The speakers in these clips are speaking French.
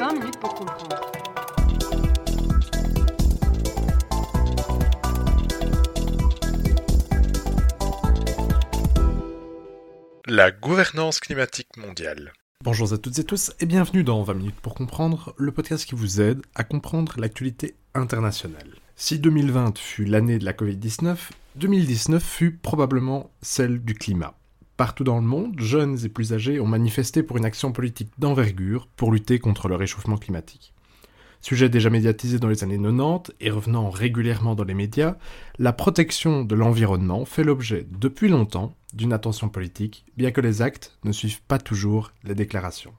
20 minutes pour comprendre. La gouvernance climatique mondiale. Bonjour à toutes et tous et bienvenue dans 20 minutes pour comprendre, le podcast qui vous aide à comprendre l'actualité internationale. Si 2020 fut l'année de la Covid-19, 2019 fut probablement celle du climat. Partout dans le monde, jeunes et plus âgés ont manifesté pour une action politique d'envergure pour lutter contre le réchauffement climatique. Sujet déjà médiatisé dans les années 90 et revenant régulièrement dans les médias, la protection de l'environnement fait l'objet depuis longtemps d'une attention politique, bien que les actes ne suivent pas toujours les déclarations.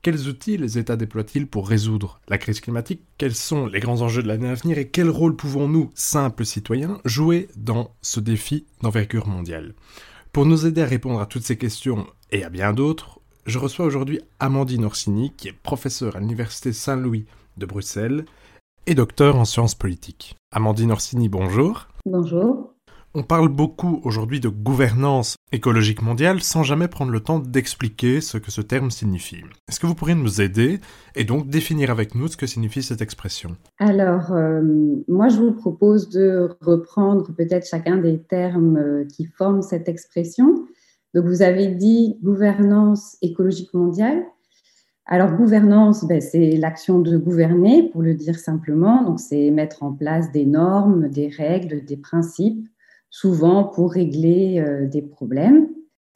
Quels outils les États déploient-ils pour résoudre la crise climatique? Quels sont les grands enjeux de l'année à venir et quel rôle pouvons-nous, simples citoyens, jouer dans ce défi d'envergure mondiale? Pour nous aider à répondre à toutes ces questions et à bien d'autres, je reçois aujourd'hui Amandine Orsini, qui est professeure à l'Université Saint-Louis de Bruxelles et docteur en sciences politiques. Amandine Orsini, bonjour. Bonjour. On parle beaucoup aujourd'hui de gouvernance écologique mondiale sans jamais prendre le temps d'expliquer ce que ce terme signifie. Est-ce que vous pourriez nous aider et donc définir avec nous ce que signifie cette expression? Alors, euh, moi je vous propose de reprendre peut-être chacun des termes euh, qui forment cette expression. Donc, vous avez dit gouvernance écologique mondiale. Alors, gouvernance, ben, c'est l'action de gouverner, pour le dire simplement. Donc, c'est mettre en place des normes, des règles, des principes, souvent pour régler euh, des problèmes.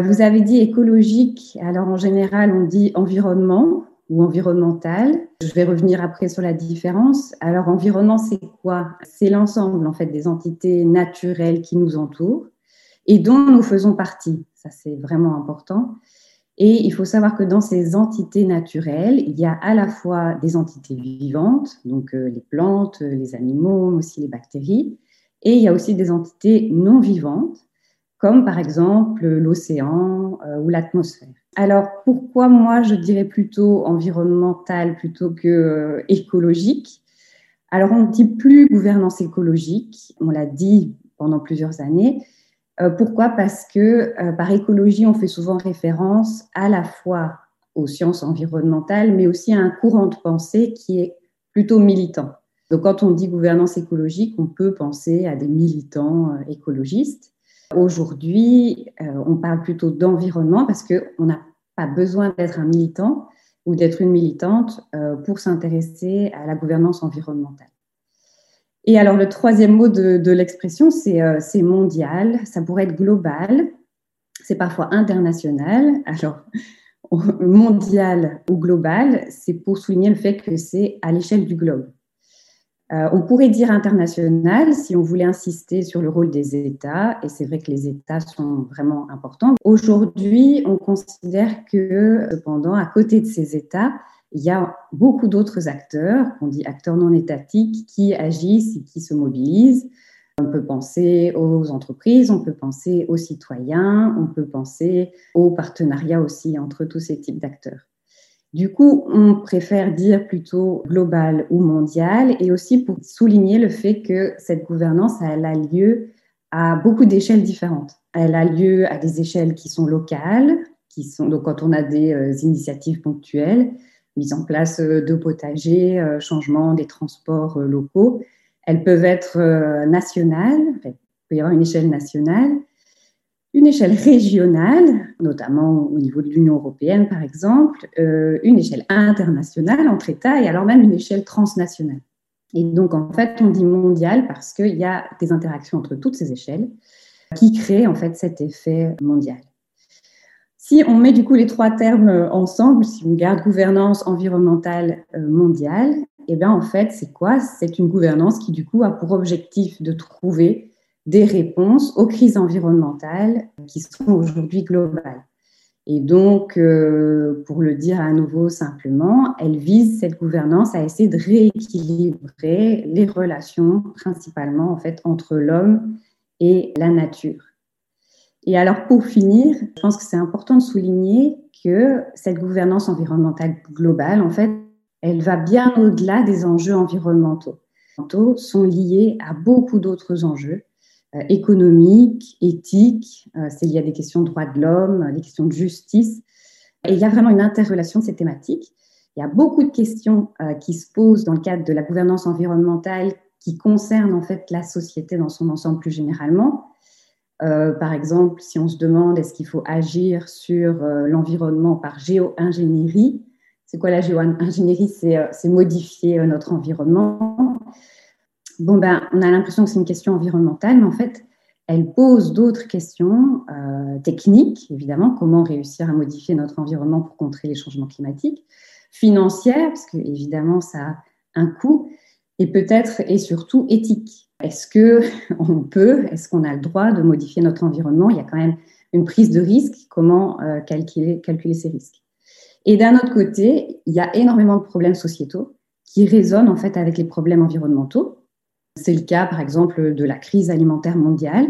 Vous avez dit écologique. Alors, en général, on dit environnement ou environnemental. Je vais revenir après sur la différence. Alors, environnement, c'est quoi? C'est l'ensemble, en fait, des entités naturelles qui nous entourent et dont nous faisons partie. Ça, c'est vraiment important. Et il faut savoir que dans ces entités naturelles, il y a à la fois des entités vivantes, donc euh, les plantes, les animaux, aussi les bactéries, et il y a aussi des entités non vivantes, comme par exemple l'océan euh, ou l'atmosphère. Alors pourquoi moi je dirais plutôt environnemental plutôt que euh, écologique? Alors on ne dit plus gouvernance écologique, on l'a dit pendant plusieurs années, euh, pourquoi? Parce que par écologie, on fait souvent référence à la fois aux sciences environnementales, mais aussi à un courant de pensée qui est plutôt militant. Donc quand on dit gouvernance écologique, on peut penser à des militants euh, écologistes. Aujourd'hui, on parle plutôt d'environnement parce qu'on n'a pas besoin d'être un militant ou d'être une militante pour s'intéresser à la gouvernance environnementale. Et alors, le troisième mot de, l'expression, euh, c'est mondial. Ça pourrait être global. C'est parfois international. Alors, mondial ou global, c'est pour souligner le fait que c'est à l'échelle du globe. Euh, on pourrait dire international si on voulait insister sur le rôle des États, et c'est vrai que les États sont vraiment importants. Aujourd'hui, on considère que, cependant, à côté de ces États, il y a beaucoup d'autres acteurs, qu'on dit acteurs non étatiques, qui agissent et qui se mobilisent. On peut penser aux entreprises, on peut penser aux citoyens, on peut penser aux partenariats aussi entre tous ces types d'acteurs. Du coup, on préfère dire plutôt global ou mondial et aussi pour souligner le fait que cette gouvernance, elle a lieu à beaucoup d'échelles différentes. Elle a lieu à des échelles qui sont locales, qui sont donc quand on a des euh, initiatives ponctuelles, mise en place euh, de potagers, euh, changement des transports locaux. Elles peuvent être nationales, il peut y avoir une échelle nationale, une échelle régionale, notamment au niveau de l'Union européenne par exemple, une échelle internationale entre États et alors même une échelle transnationale. Et donc en fait, on dit mondial parce qu'il y a des interactions entre toutes ces échelles qui créent en fait cet effet mondial. Si on met du coup les trois termes euh, ensemble, si on garde gouvernance environnementale euh, mondiale, eh bien en fait, c'est quoi? C'est une gouvernance qui du coup a pour objectif de trouver des réponses aux crises environnementales qui sont aujourd'hui globales. Et donc, euh, pour le dire à nouveau simplement, elle vise cette gouvernance à essayer de rééquilibrer les relations principalement en fait entre l'homme et la nature. Et alors, pour finir, je pense que c'est important de souligner que cette gouvernance environnementale globale, en fait, elle va bien au-delà des enjeux environnementaux. Sont liés à beaucoup d'autres enjeux euh, économiques, éthiques, euh, il y a des questions de droits de l'homme, des questions de justice. Et il y a vraiment une interrelation de ces thématiques. il y a beaucoup de questions qui se posent dans le cadre de la gouvernance environnementale qui concernent en fait la société dans son ensemble plus généralement. par exemple, si on se demande est-ce qu'il faut agir sur l'environnement par géo-ingénierie, c'est quoi la géo-ingénierie? C'est modifier notre environnement. Bon, ben, on a l'impression que c'est une question environnementale, mais en fait, elle pose d'autres questions euh, techniques, évidemment, comment réussir à modifier notre environnement pour contrer les changements climatiques, financières, parce que évidemment ça a un coût, et peut-être et surtout éthique. Est-ce que on peut, est-ce qu'on a le droit de modifier notre environnement? Il y a quand même une prise de risque. Comment euh, calculer, calculer ces risques? Et d'un autre côté, il y a énormément de problèmes sociétaux qui résonnent en fait avec les problèmes environnementaux. C'est le cas, par exemple, de la crise alimentaire mondiale.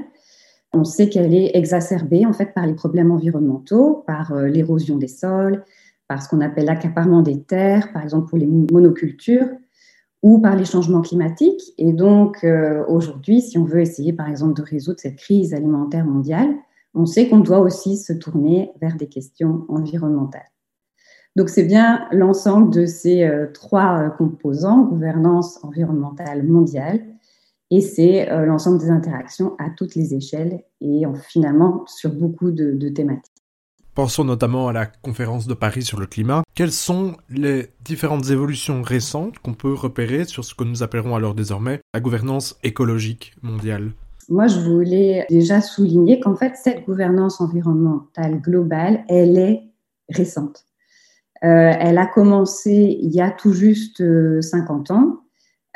On sait qu'elle est exacerbée en fait par les problèmes environnementaux, par euh, l'érosion des sols, par ce qu'on appelle l'accaparement des terres, par exemple pour les monocultures, ou par les changements climatiques. Et donc euh, aujourd'hui, si on veut essayer par exemple de résoudre cette crise alimentaire mondiale, on sait qu'on doit aussi se tourner vers des questions environnementales. Donc c'est bien l'ensemble de ces euh, trois composants, gouvernance environnementale mondiale, et c'est euh, l'ensemble des interactions à toutes les échelles et finalement sur beaucoup de, thématiques. Pensons notamment à la conférence de Paris sur le climat. Quelles sont les différentes évolutions récentes qu'on peut repérer sur ce que nous appellerons alors désormais la gouvernance écologique mondiale? Moi, je voulais déjà souligner qu'en fait, cette gouvernance environnementale globale, elle est récente. Euh, elle a commencé il y a tout juste 50 euh, ans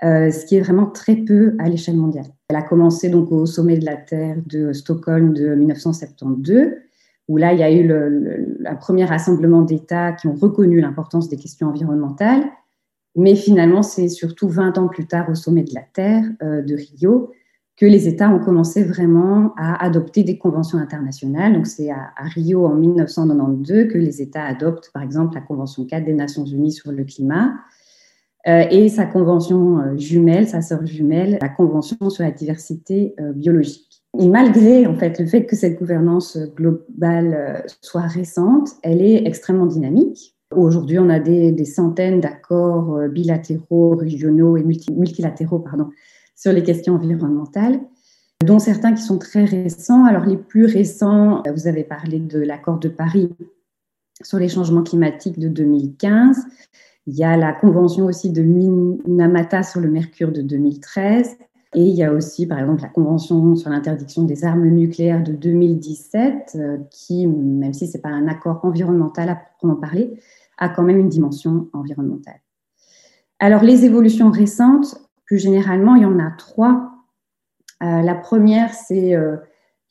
euh, ce qui est vraiment très peu à l'échelle mondiale. Elle a commencé donc au sommet de la Terre de Stockholm de 1972, où là, il y a eu le, un premier rassemblement d'États qui ont reconnu l'importance des questions environnementales. Mais finalement, c'est surtout 20 ans plus tard, au sommet de la Terre euh, de Rio, que les États ont commencé vraiment à adopter des conventions internationales. Donc, c'est à, à, Rio en 1992 que les États adoptent, par exemple, la Convention 4 des Nations Unies sur le climat, et sa convention euh, jumelle, sa sœur jumelle, la convention sur la diversité euh, biologique. Et malgré en fait le fait que cette gouvernance globale soit récente, elle est extrêmement dynamique. Aujourd'hui, on a des, centaines d'accords bilatéraux, régionaux et multilatéraux pardon, sur les questions environnementales, dont certains qui sont très récents. Alors les plus récents, vous avez parlé de l'accord de Paris sur les changements climatiques de 2015 il y a la convention aussi de Minamata sur le mercure de 2013. Et il y a aussi, par exemple, la Convention sur l'interdiction des armes nucléaires de 2017, euh, qui, même si ce n'est pas un accord environnemental à proprement parler, a quand même une dimension environnementale. Alors, les évolutions récentes, plus généralement, il y en a trois. Euh, la première, c'est euh,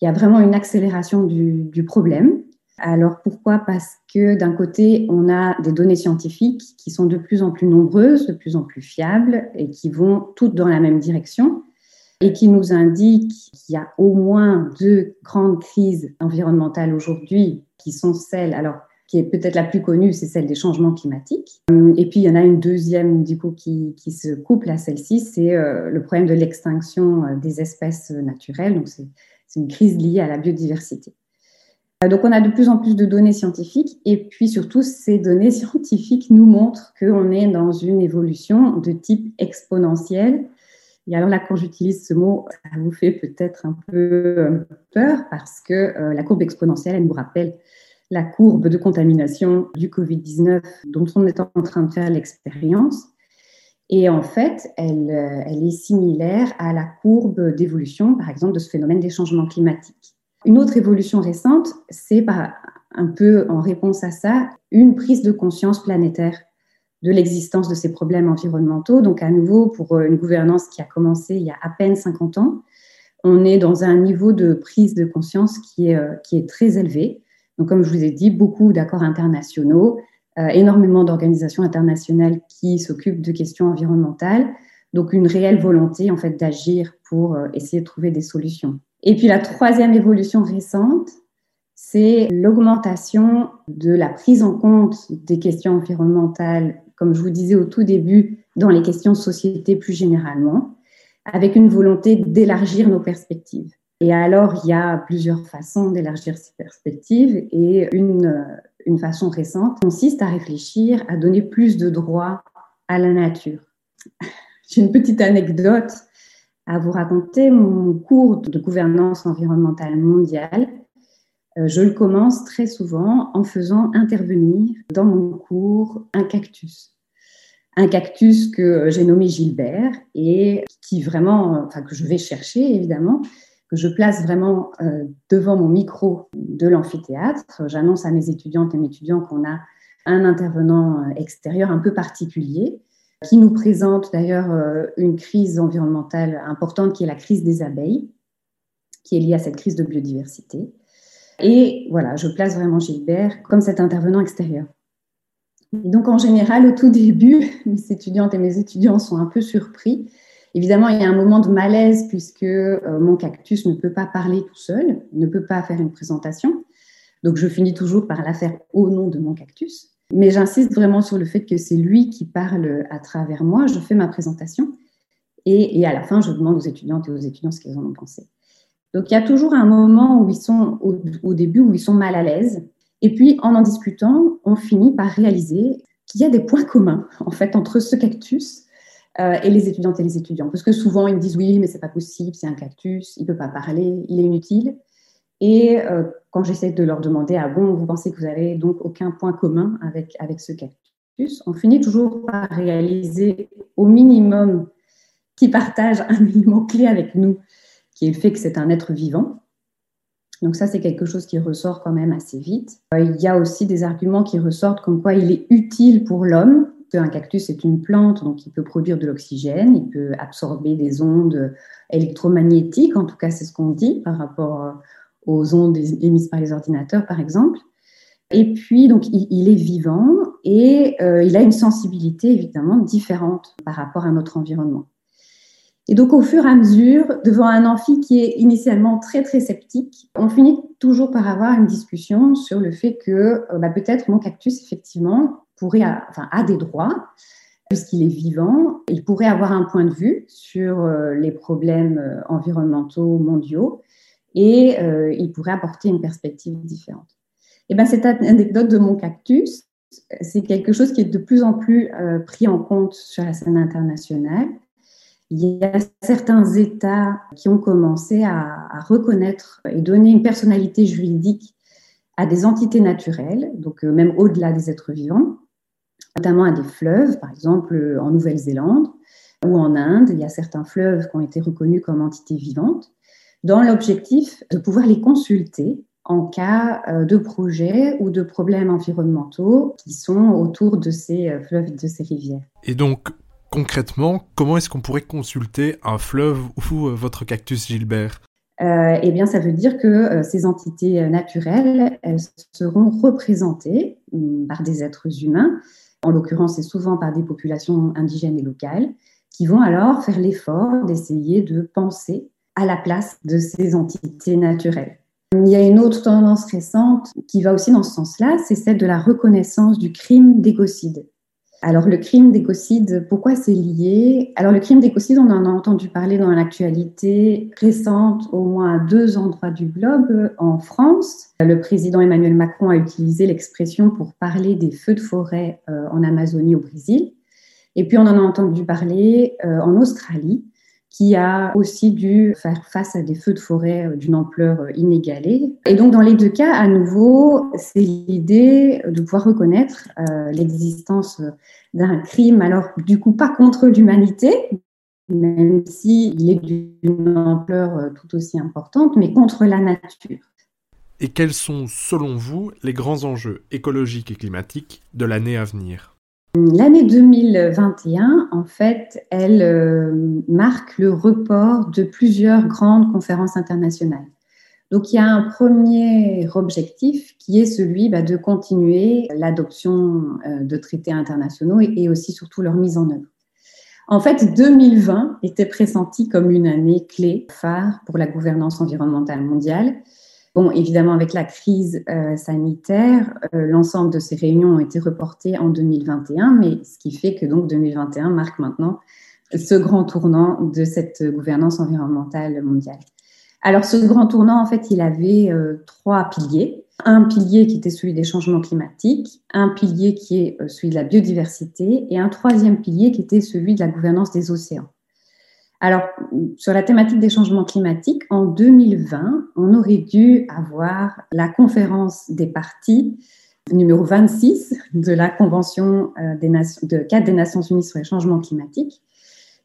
il y a vraiment une accélération du problème. Alors pourquoi? Parce que d'un côté, on a des données scientifiques qui sont de plus en plus nombreuses, de plus en plus fiables et qui vont toutes dans la même direction et qui nous indiquent qu'il y a au moins deux grandes crises environnementales aujourd'hui qui sont celles, alors qui est peut-être la plus connue, c'est celle des changements climatiques. Et puis il y en a une deuxième du coup qui, se couple à celle-ci, c'est euh, le problème de l'extinction euh, des espèces naturelles. Donc c'est une crise liée à la biodiversité. Euh, donc, on a de plus en plus de données scientifiques et puis surtout, ces données scientifiques nous montrent qu'on est dans une évolution de type exponentiel. Et alors là, quand j'utilise ce mot, ça vous fait peut-être un peu euh, peur parce que euh, la courbe exponentielle, elle nous rappelle la courbe de contamination du Covid-19 dont on est en train de faire l'expérience. Et en fait, elle, elle est similaire à la courbe d'évolution, par exemple, de ce phénomène des changements climatiques. Une autre évolution récente, c'est un peu en réponse à ça, une prise de conscience planétaire de l'existence de ces problèmes environnementaux. Donc à nouveau, pour euh, une gouvernance qui a commencé il y a à peine 50 ans, on est dans un niveau de prise de conscience qui est, euh, qui est très élevé. Donc comme je vous ai dit, beaucoup d'accords internationaux, euh, énormément d'organisations internationales qui s'occupent de questions environnementales. Donc une réelle volonté en fait d'agir pour essayer de trouver des solutions. Et puis la troisième évolution récente, c'est l'augmentation de la prise en compte des questions environnementales, comme je vous disais au tout début, dans les questions de société plus généralement, avec une volonté d'élargir nos perspectives. Et alors, il y a plusieurs façons d'élargir ces perspectives et une, une façon récente consiste à réfléchir à donner plus de droits à la nature. J'ai une petite anecdote à vous raconter. Mon cours de gouvernance environnementale mondiale, euh, je le commence très souvent en faisant intervenir dans mon cours un cactus. Un cactus que j'ai nommé Gilbert et qui vraiment, enfin que je vais chercher évidemment, que je place vraiment euh, devant mon micro de l'amphithéâtre. J'annonce à mes étudiantes et mes étudiants qu'on a un intervenant euh, extérieur un peu particulier qui nous présente d'ailleurs euh, une crise environnementale importante qui est la crise des abeilles, qui est liée à cette crise de biodiversité. Et voilà, je place vraiment Gilbert comme cet intervenant extérieur. Et donc en général, au tout début, mes étudiantes et mes étudiants sont un peu surpris Évidemment, il y a un moment de malaise puisque euh, mon cactus ne peut pas parler tout seul, ne peut pas faire une présentation. Donc, je finis toujours par la faire au nom de mon cactus. Mais j'insiste vraiment sur le fait que c'est lui qui parle à travers moi. Je fais ma présentation et, à la fin, je demande aux étudiantes et aux étudiants ce qu'ils en ont pensé. Donc, il y a toujours un moment où ils sont, au, début, où ils sont mal à l'aise. Et puis, en en discutant, on finit par réaliser qu'il y a des points communs, en fait, entre ce cactus euh, et les étudiantes et les étudiants. Parce que souvent, ils me disent oui, mais c'est pas possible, c'est un cactus, il peut pas parler, il est inutile. Et euh, quand j'essaie de leur demander, ah bon, vous pensez que vous avez donc aucun point commun avec, avec ce cactus, on finit toujours par réaliser au minimum qu'ils partagent un élément clé avec nous, qui est le fait que c'est un être vivant. Donc ça, c'est quelque chose qui ressort quand même assez vite. Euh, il y a aussi des arguments qui ressortent comme quoi il est utile pour l'homme, un cactus est une plante, donc il peut produire de l'oxygène, il peut absorber des ondes électromagnétiques, en tout cas c'est ce qu'on dit par rapport euh, aux ondes émises par les ordinateurs, par exemple. Et puis, donc, il, est vivant et euh, il a une sensibilité évidemment différente par rapport à notre environnement. Et donc, au fur et à mesure, devant un amphi qui est initialement très, très sceptique, on finit toujours par avoir une discussion sur le fait que euh, bah, peut-être mon cactus, effectivement, pourrait, enfin, a des droits, puisqu'il est vivant, il pourrait avoir un point de vue sur euh, les problèmes environnementaux mondiaux et euh, il pourrait apporter une perspective différente. Et ben, cette anecdote de mon cactus, c'est quelque chose qui est de plus en plus pris en compte sur la scène internationale. Il y a certains États qui ont commencé à, reconnaître et donner une personnalité juridique à des entités naturelles, donc même au-delà des êtres vivants, notamment à des fleuves, par exemple euh, en Nouvelle-Zélande ou en Inde. Il y a certains fleuves qui ont été reconnus comme entités vivantes, dans l'objectif de pouvoir les consulter en cas euh, de projets ou de problèmes environnementaux qui sont autour de ces euh, fleuves et de ces rivières. Et donc, concrètement, comment est-ce qu'on pourrait consulter un fleuve ou votre cactus Gilbert? Eh bien, ça veut dire que ces entités naturelles, elles seront représentées hum, par des êtres humains en l'occurrence c'est souvent par des populations indigènes et locales, qui vont alors faire l'effort d'essayer de penser à la place de ces entités naturelles. Il y a une autre tendance récente qui va aussi dans ce sens-là, c'est celle de la reconnaissance du crime d'écocide. Alors le crime d'écocide, pourquoi c'est lié? Alors le crime d'écocide, on en a entendu parler dans l'actualité récente, au moins à deux endroits du globe. En France, le président Emmanuel Macron a utilisé l'expression pour parler des feux de forêt euh, en Amazonie au Brésil. Et puis on en a entendu parler euh, en Australie qui a aussi dû faire face à des feux de forêt euh, d'une ampleur euh, inégalée. Et donc, dans les deux cas, à nouveau, c'est l'idée de pouvoir reconnaître euh, l'existence d'un crime, alors du coup pas contre l'humanité, même s'il est d'une ampleur tout aussi importante, mais contre la nature. Et quels sont, selon vous, les grands enjeux écologiques et climatiques de l'année à venir? L'année 2021, en fait, elle euh, marque le report de plusieurs grandes conférences internationales. Donc, il y a un premier objectif qui est celui bah, de continuer l'adoption euh, de traités internationaux et, et, aussi surtout leur mise en œuvre. En fait, 2020 était pressenti comme une année clé, phare pour la gouvernance environnementale mondiale, Bon, évidemment, avec la crise euh, sanitaire, euh, l'ensemble de ces réunions ont été reportées en 2021, mais ce qui fait que donc 2021 marque maintenant ce grand tournant de cette gouvernance environnementale mondiale. Alors, ce grand tournant, en fait, il avait euh, trois piliers. Un pilier qui était celui des changements climatiques, un pilier qui est celui de la biodiversité et un troisième pilier qui était celui de la gouvernance des océans. Alors, sur la thématique des changements climatiques, en 2020, on aurait dû avoir la conférence des parties numéro 26 de la Convention euh, de cadre des Nations Unies sur les changements climatiques,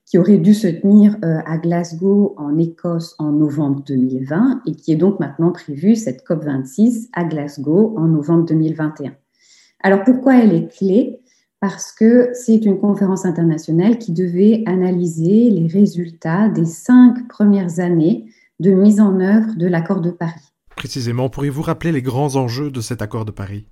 qui aurait dû se tenir euh, à Glasgow, en Écosse, en novembre 2020, et qui est donc maintenant prévue, cette COP26, à Glasgow, en novembre 2021. Alors pourquoi elle est clé? Parce que c'est une conférence internationale qui devait analyser les résultats des cinq premières années de mise en œuvre de l'accord de Paris. Précisément, pourriez-vous rappeler les grands enjeux de cet accord de Paris?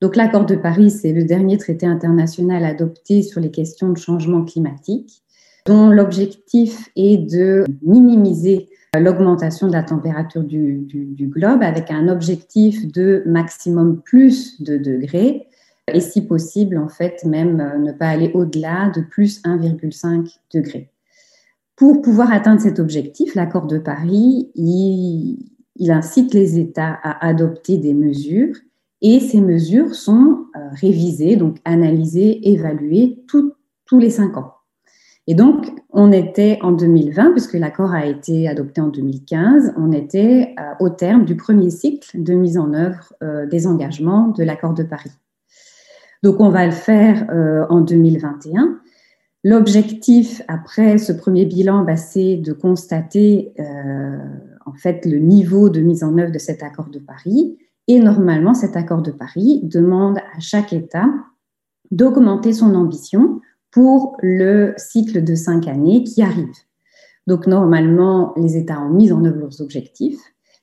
Donc l'accord de Paris, c'est le dernier traité international adopté sur les questions de changement climatique, dont l'objectif est de minimiser l'augmentation de la température du, globe avec un objectif de maximum plus de degrés et si possible, en fait, même euh, ne pas aller au-delà de plus 1,5 degrés. Pour pouvoir atteindre cet objectif, l'accord de Paris, il incite les États à adopter des mesures et ces mesures sont euh, révisées, donc analysées, évaluées tous les cinq ans. Et donc, on était en 2020, puisque l'accord a été adopté en 2015, on était euh, au terme du premier cycle de mise en œuvre des engagements de l'accord de Paris. Donc, on va le faire en 2021. L'objectif, après ce premier bilan, bah, c'est de constater en fait le niveau de mise en œuvre de cet accord de Paris et normalement, cet accord de Paris demande à chaque État d'augmenter son ambition pour le cycle de cinq années qui arrive. Donc normalement, les États ont mis en œuvre leurs objectifs.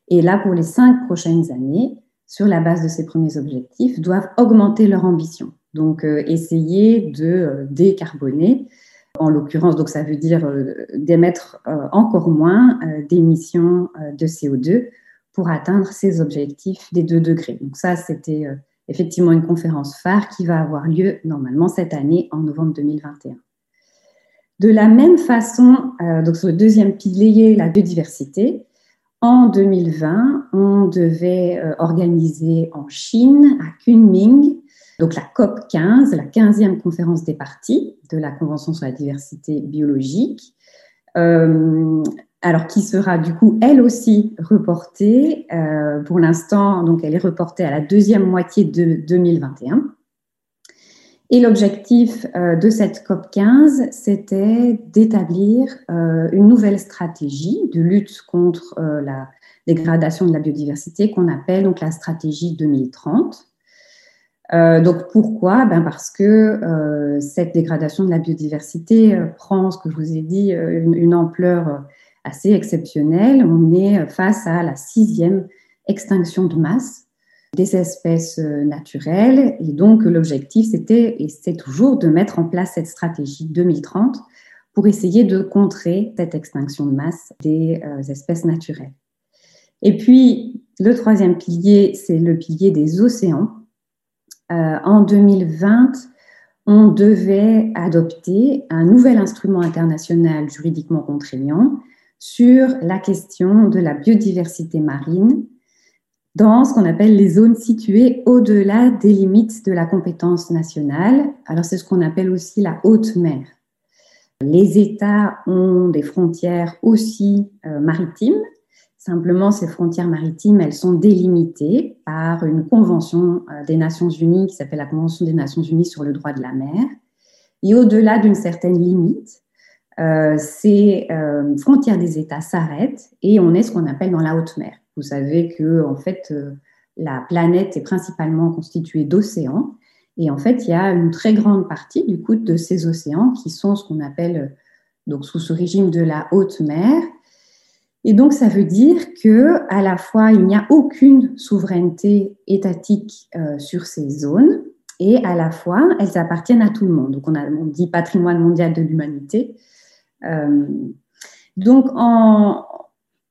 Et là, pour les cinq prochaines années, sur la base de ces premiers objectifs, doivent augmenter leur ambition. Donc euh, essayer de euh, décarboner, en l'occurrence, donc ça veut dire euh, d'émettre encore moins d'émissions de CO2 pour atteindre ces objectifs des 2 degrés. Donc ça, c'était effectivement une conférence phare qui va avoir lieu normalement cette année en novembre 2021. De la même façon, donc sur le deuxième pilier, la biodiversité, en 2020, on devait euh, organiser en Chine, à Kunming, donc la COP 15, la 15e conférence des parties de la Convention sur la diversité biologique, alors qui sera du coup elle aussi reportée. Euh, pour l'instant, donc elle est reportée à la deuxième moitié de 2021. Et l'objectif euh, de cette COP 15, c'était d'établir euh, une nouvelle stratégie de lutte contre la dégradation de la biodiversité qu'on appelle donc la stratégie 2030. donc pourquoi? Ben Parce que cette dégradation de la biodiversité prend, ce que je vous ai dit, une ampleur assez exceptionnel. On est face à la sixième extinction de masse des espèces euh, naturelles. Et donc, l'objectif, c'était, et c'est toujours, de mettre en place cette stratégie 2030 pour essayer de contrer cette extinction de masse des euh, espèces naturelles. Et puis, le troisième pilier, c'est le pilier des océans. Euh, en 2020, on devait adopter un nouvel instrument international juridiquement contraignant sur la question de la biodiversité marine dans ce qu'on appelle les zones situées au-delà des limites de la compétence nationale. Alors c'est ce qu'on appelle aussi la haute mer. Les États ont des frontières aussi euh, maritimes. Simplement, ces frontières maritimes, elles sont délimitées par une convention euh, des Nations Unies qui s'appelle la Convention des Nations Unies sur le droit de la mer. Et au-delà d'une certaine limite, euh, ces frontières des États s'arrêtent et on est ce qu'on appelle dans la haute mer. Vous savez que en fait euh, la planète est principalement constituée d'océans et en fait il y a une très grande partie du coup de ces océans qui sont ce qu'on appelle donc sous ce régime de la haute mer. Et donc ça veut dire que à la fois il n'y a aucune souveraineté étatique sur ces zones et à la fois elles appartiennent à tout le monde. Donc on, a, dit patrimoine mondial de l'humanité. Euh, donc,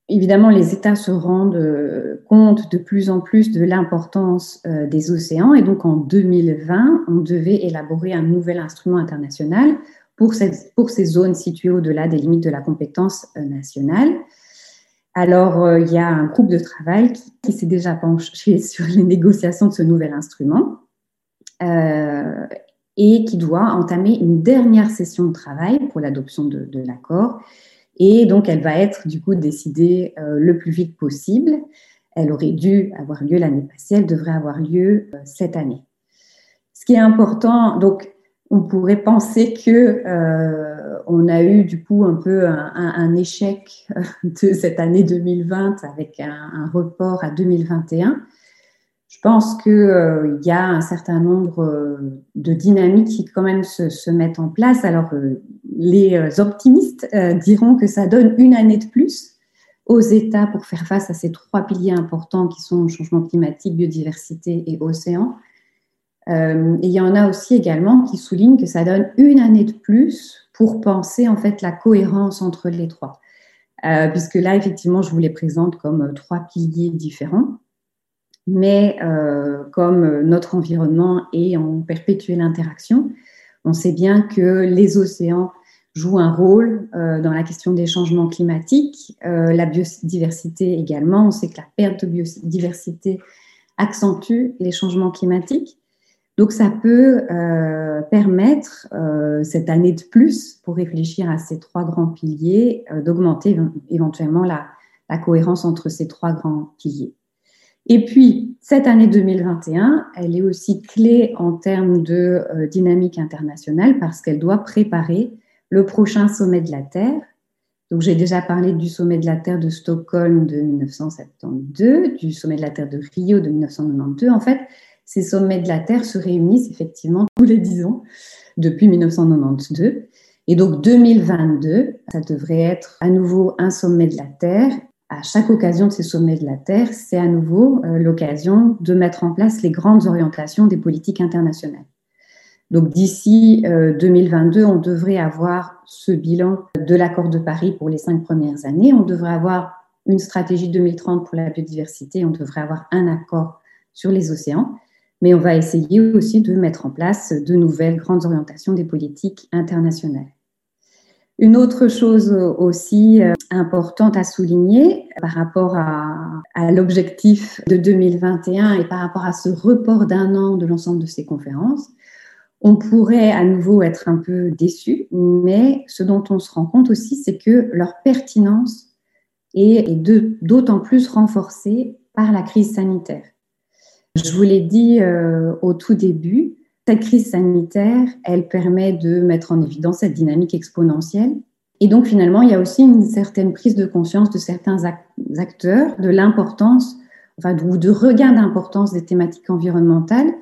évidemment, les États se rendent euh, compte de plus en plus de l'importance euh, des océans. Et donc, en 2020, on devait élaborer un nouvel instrument international pour, ces zones situées au-delà des limites de la compétence nationale. Alors, il y a un groupe de travail qui, s'est déjà penché sur les négociations de ce nouvel instrument et qui doit entamer une dernière session de travail pour l'adoption de, l'accord. Et donc, elle va être du coup décidée le plus vite possible. Elle aurait dû avoir lieu l'année passée, elle devrait avoir lieu cette année. Ce qui est important, donc, on pourrait penser que euh, on a eu du coup un peu un, échec de cette année 2020 avec un, report à 2021. Je pense qu'il euh, y a un certain nombre euh, de dynamiques qui quand même se, mettent en place. Alors les optimistes diront que ça donne une année de plus aux États pour faire face à ces trois piliers importants qui sont changement climatique, biodiversité et océan. Euh, il y en a aussi également qui soulignent que ça donne une année de plus pour penser en fait la cohérence entre les trois. Euh, puisque là, effectivement, je vous les présente comme euh, trois piliers différents. Mais comme notre environnement est en perpétuelle interaction, on sait bien que les océans jouent un rôle dans la question des changements climatiques, la biodiversité également. On sait que la perte de biodiversité accentue les changements climatiques. Donc ça peut euh, permettre euh, cette année de plus pour réfléchir à ces trois grands piliers, euh, d'augmenter éventuellement la, la, cohérence entre ces trois grands piliers. Et puis cette année 2021, elle est aussi clé en termes de dynamique internationale parce qu'elle doit préparer le prochain sommet de la Terre. Donc j'ai déjà parlé du sommet de la Terre de Stockholm de 1972, du sommet de la Terre de Rio de 1992. En fait, ces sommets de la Terre se réunissent effectivement tous les dix ans depuis 1992. Et donc 2022, ça devrait être à nouveau un sommet de la Terre. À chaque occasion de ces sommets de la Terre, c'est à nouveau euh, l'occasion de mettre en place les grandes orientations des politiques internationales. Donc d'ici 2022, euh, on devrait avoir ce bilan de l'accord de Paris pour les cinq premières années. On devrait avoir une stratégie 2030 pour la biodiversité. On devrait avoir un accord sur les océans mais on va essayer aussi de mettre en place de nouvelles grandes orientations des politiques internationales. Une autre chose aussi euh, importante à souligner par rapport à, l'objectif de 2021 et par rapport à ce report d'un an de l'ensemble de ces conférences, on pourrait à nouveau être un peu déçu, mais ce dont on se rend compte aussi, c'est que leur pertinence est d'autant plus renforcée par la crise sanitaire. Je vous l'ai dit euh, au tout début, cette crise sanitaire, elle permet de mettre en évidence cette dynamique exponentielle. Et donc finalement, il y a aussi une certaine prise de conscience de certains acteurs de l'importance, enfin, ou de regain d'importance des thématiques environnementales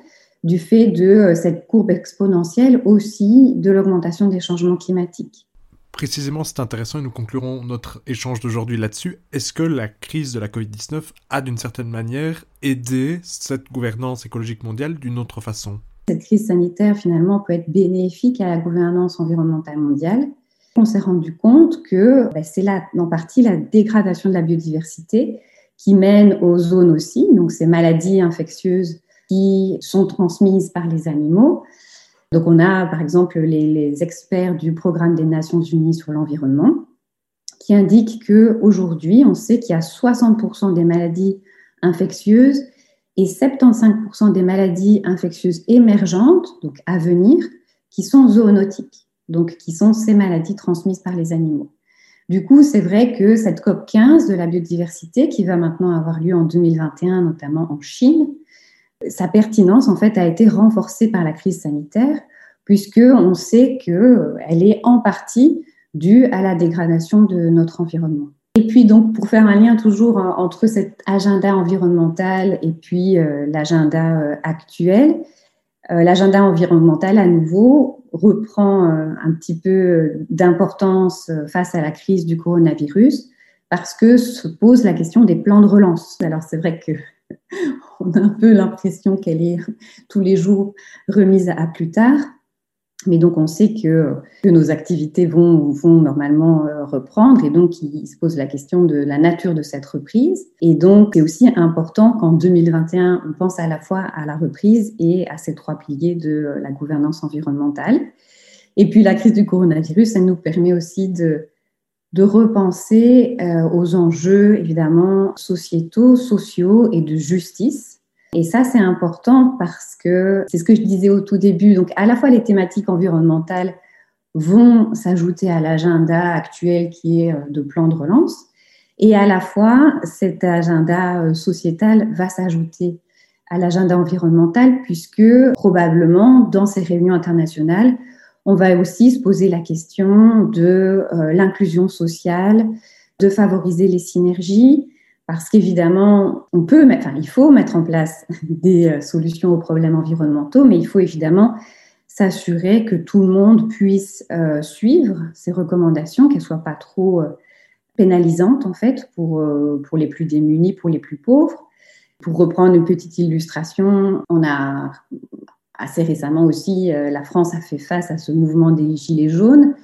du fait de euh, cette courbe exponentielle aussi de l'augmentation des changements climatiques. Précisément, c'est intéressant et nous conclurons notre échange d'aujourd'hui là-dessus. Est-ce que la crise de la Covid-19 a d'une certaine manière aidé cette gouvernance écologique mondiale d'une autre façon? Cette crise sanitaire, finalement, peut être bénéfique à la gouvernance environnementale mondiale. On s'est rendu compte que ben, c'est là, en partie, la dégradation de la biodiversité qui mène aux zones aussi, donc ces maladies infectieuses qui sont transmises par les animaux, donc on a par exemple les, experts du programme des Nations Unies sur l'environnement qui indiquent qu'aujourd'hui, on sait qu'il y a 60% des maladies infectieuses et 75% des maladies infectieuses émergentes, donc à venir, qui sont zoonotiques, donc qui sont ces maladies transmises par les animaux. Du coup, c'est vrai que cette COP 15 de la biodiversité, qui va maintenant avoir lieu en 2021, notamment en Chine, sa pertinence en fait a été renforcée par la crise sanitaire, puisque on sait qu'elle est en partie due à la dégradation de notre environnement. Et puis donc pour faire un lien toujours entre cet agenda environnemental et puis euh, l'agenda euh, actuel, euh, l'agenda environnemental à nouveau reprend un petit peu d'importance face à la crise du coronavirus parce que se pose la question des plans de relance. Alors c'est vrai que on a un peu l'impression qu'elle est tous les jours remise à plus tard. Mais donc, on sait que, nos activités vont, vont normalement euh, reprendre et donc il se pose la question de la nature de cette reprise. Et donc, c'est aussi important qu'en 2021, on pense à la fois à la reprise et à ces trois piliers de la gouvernance environnementale. Et puis, la crise du coronavirus, elle nous permet aussi de, de repenser euh, aux enjeux évidemment sociétaux, sociaux et de justice. Et ça, c'est important parce que c'est ce que je disais au tout début. Donc, à la fois les thématiques environnementales vont s'ajouter à l'agenda actuel qui est euh, de plan de relance, et à la fois cet agenda euh, sociétal va s'ajouter à l'agenda environnemental puisque probablement dans ces réunions internationales, on va aussi se poser la question de euh, l'inclusion sociale, de favoriser les synergies, parce qu'évidemment, on peut, enfin, il faut mettre en place des euh, solutions aux problèmes environnementaux, mais il faut évidemment s'assurer que tout le monde puisse euh, suivre ces recommandations, qu'elles soient pas trop pénalisantes en fait pour, pour les plus démunis, pour les plus pauvres. Pour reprendre une petite illustration, on a assez récemment aussi, euh, la France a fait face à ce mouvement des Gilets jaunes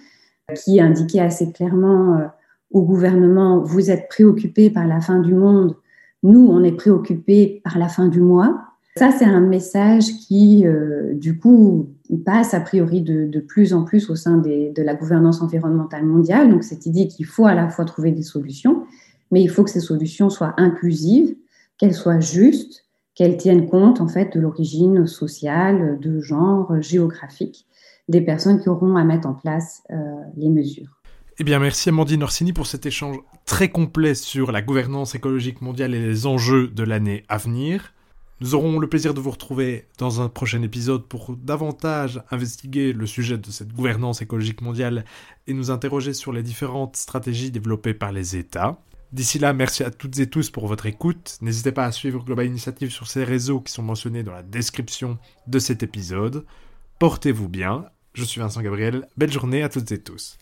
qui indiquait assez clairement euh, au gouvernement, vous êtes préoccupés par la fin du monde, nous, on est préoccupés par la fin du mois. Ça, c'est un message qui, euh, du coup, passe a priori de, plus en plus au sein de la gouvernance environnementale mondiale. Donc, cette idée qu'il faut à la fois trouver des solutions, mais il faut que ces solutions soient inclusives, qu'elles soient justes, qu'elles tiennent compte en fait de l'origine sociale, de genre, géographique des personnes qui auront à mettre en place euh, les mesures. Eh bien, merci Amandine Orsini pour cet échange très complet sur la gouvernance écologique mondiale et les enjeux de l'année à venir. Nous aurons le plaisir de vous retrouver dans un prochain épisode pour davantage investiguer le sujet de cette gouvernance écologique mondiale et nous interroger sur les différentes stratégies développées par les États. D'ici là, merci à toutes et tous pour votre écoute. N'hésitez pas à suivre Global Initiative sur ces réseaux qui sont mentionnés dans la description de cet épisode. Portez-vous bien. Je suis Vincent Gabriel. Belle journée à toutes et tous.